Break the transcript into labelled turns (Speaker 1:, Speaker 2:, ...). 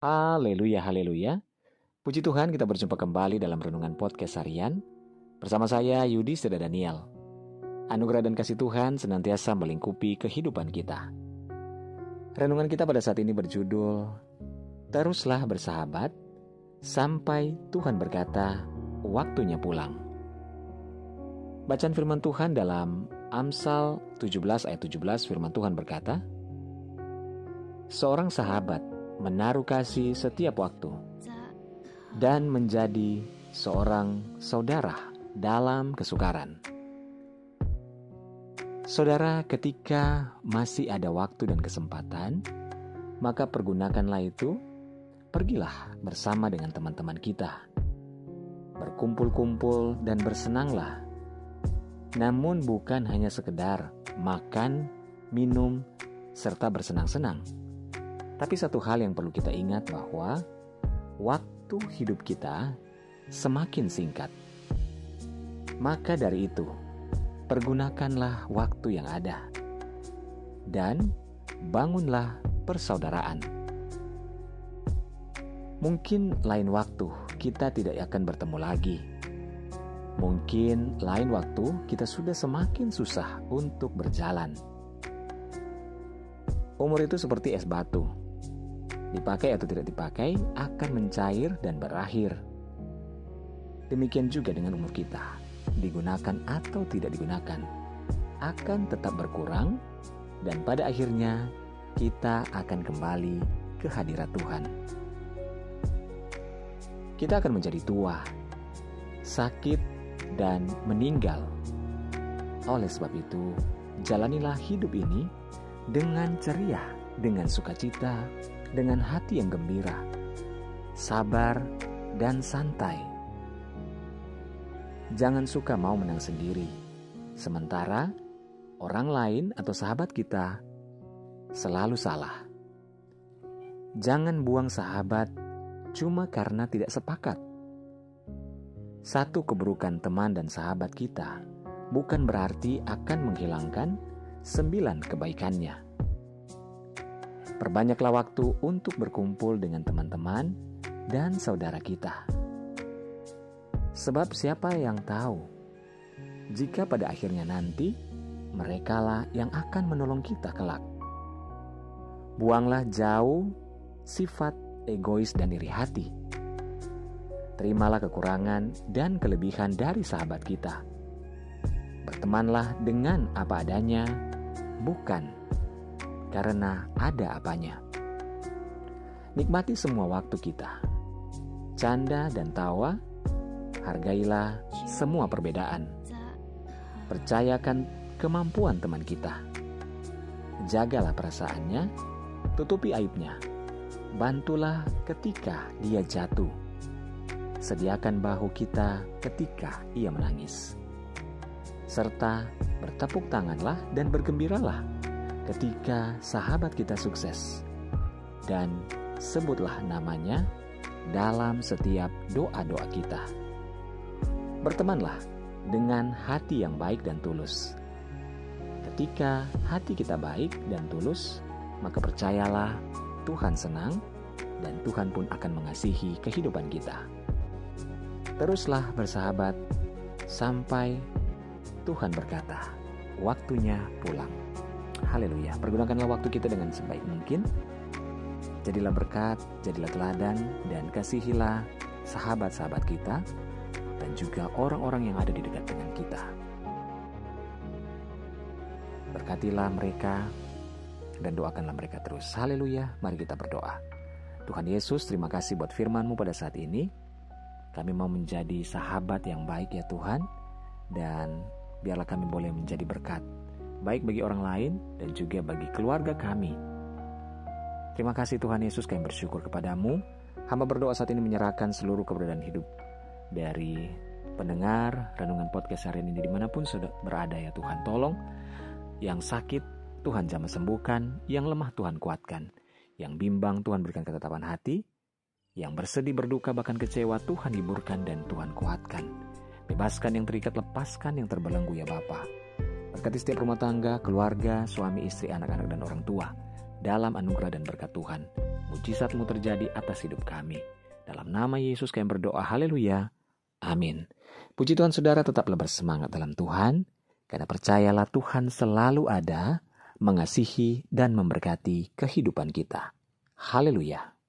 Speaker 1: Haleluya, haleluya. Puji Tuhan kita berjumpa kembali dalam Renungan Podcast Harian bersama saya Yudi Seda Daniel. Anugerah dan kasih Tuhan senantiasa melingkupi kehidupan kita. Renungan kita pada saat ini berjudul Teruslah bersahabat sampai Tuhan berkata waktunya pulang. Bacaan firman Tuhan dalam Amsal 17 ayat 17 firman Tuhan berkata, Seorang sahabat menaruh kasih setiap waktu, dan menjadi seorang saudara dalam kesukaran. Saudara, ketika masih ada waktu dan kesempatan, maka pergunakanlah itu. Pergilah bersama dengan teman-teman kita, berkumpul-kumpul dan bersenanglah. Namun, bukan hanya sekedar makan, minum, serta bersenang-senang tapi satu hal yang perlu kita ingat bahwa waktu hidup kita semakin singkat. Maka dari itu, pergunakanlah waktu yang ada dan bangunlah persaudaraan. Mungkin lain waktu kita tidak akan bertemu lagi. Mungkin lain waktu kita sudah semakin susah untuk berjalan. Umur itu seperti es batu dipakai atau tidak dipakai, akan mencair dan berakhir. Demikian juga dengan umur kita, digunakan atau tidak digunakan, akan tetap berkurang, dan pada akhirnya kita akan kembali ke hadirat Tuhan. Kita akan menjadi tua, sakit, dan meninggal. Oleh sebab itu, jalanilah hidup ini dengan ceria, dengan sukacita, dengan hati yang gembira, sabar, dan santai. Jangan suka mau menang sendiri, sementara orang lain atau sahabat kita selalu salah. Jangan buang sahabat cuma karena tidak sepakat. Satu keburukan teman dan sahabat kita bukan berarti akan menghilangkan sembilan kebaikannya. Perbanyaklah waktu untuk berkumpul dengan teman-teman dan saudara kita. Sebab siapa yang tahu jika pada akhirnya nanti merekalah yang akan menolong kita kelak. Buanglah jauh sifat egois dan iri hati. Terimalah kekurangan dan kelebihan dari sahabat kita. Bertemanlah dengan apa adanya, bukan karena ada apanya. Nikmati semua waktu kita. Canda dan tawa, hargailah semua perbedaan. Percayakan kemampuan teman kita. Jagalah perasaannya, tutupi aibnya. Bantulah ketika dia jatuh. Sediakan bahu kita ketika ia menangis. Serta bertepuk tanganlah dan bergembiralah ketika sahabat kita sukses, dan sebutlah namanya dalam setiap doa-doa kita. Bertemanlah dengan hati yang baik dan tulus. Ketika hati kita baik dan tulus, maka percayalah Tuhan senang dan Tuhan pun akan mengasihi kehidupan kita. Teruslah bersahabat sampai Tuhan berkata, "Waktunya pulang." Haleluya. Pergunakanlah waktu kita dengan sebaik mungkin. Jadilah berkat, jadilah teladan, dan kasihilah sahabat-sahabat kita dan juga orang-orang yang ada di dekat dengan kita. Berkatilah mereka dan doakanlah mereka terus. Haleluya. Mari kita berdoa. Tuhan Yesus, terima kasih buat firman-Mu pada saat ini. Kami mau menjadi sahabat yang baik ya Tuhan. Dan biarlah kami boleh menjadi berkat baik bagi orang lain dan juga bagi keluarga kami. Terima kasih Tuhan Yesus kami bersyukur kepadamu. Hamba berdoa saat ini menyerahkan seluruh keberadaan hidup dari pendengar renungan podcast hari ini di mana pun sudah berada ya Tuhan. Tolong yang sakit Tuhan jamah sembuhkan, yang lemah Tuhan kuatkan, yang bimbang Tuhan berikan ketetapan hati, yang bersedih berduka bahkan kecewa Tuhan hiburkan dan Tuhan kuatkan. Bebaskan yang terikat, lepaskan yang terbelenggu ya Bapak. Berkati setiap rumah tangga, keluarga, suami, istri, anak-anak, dan orang tua. dalam anugerah dan berkat Tuhan. Mujizatmu terjadi atas hidup kami. Dalam nama Yesus kami berdoa, haleluya. Amin. Puji Tuhan saudara tetaplah bersemangat dalam Tuhan, karena percayalah Tuhan selalu ada, mengasihi dan memberkati kehidupan kita. Haleluya.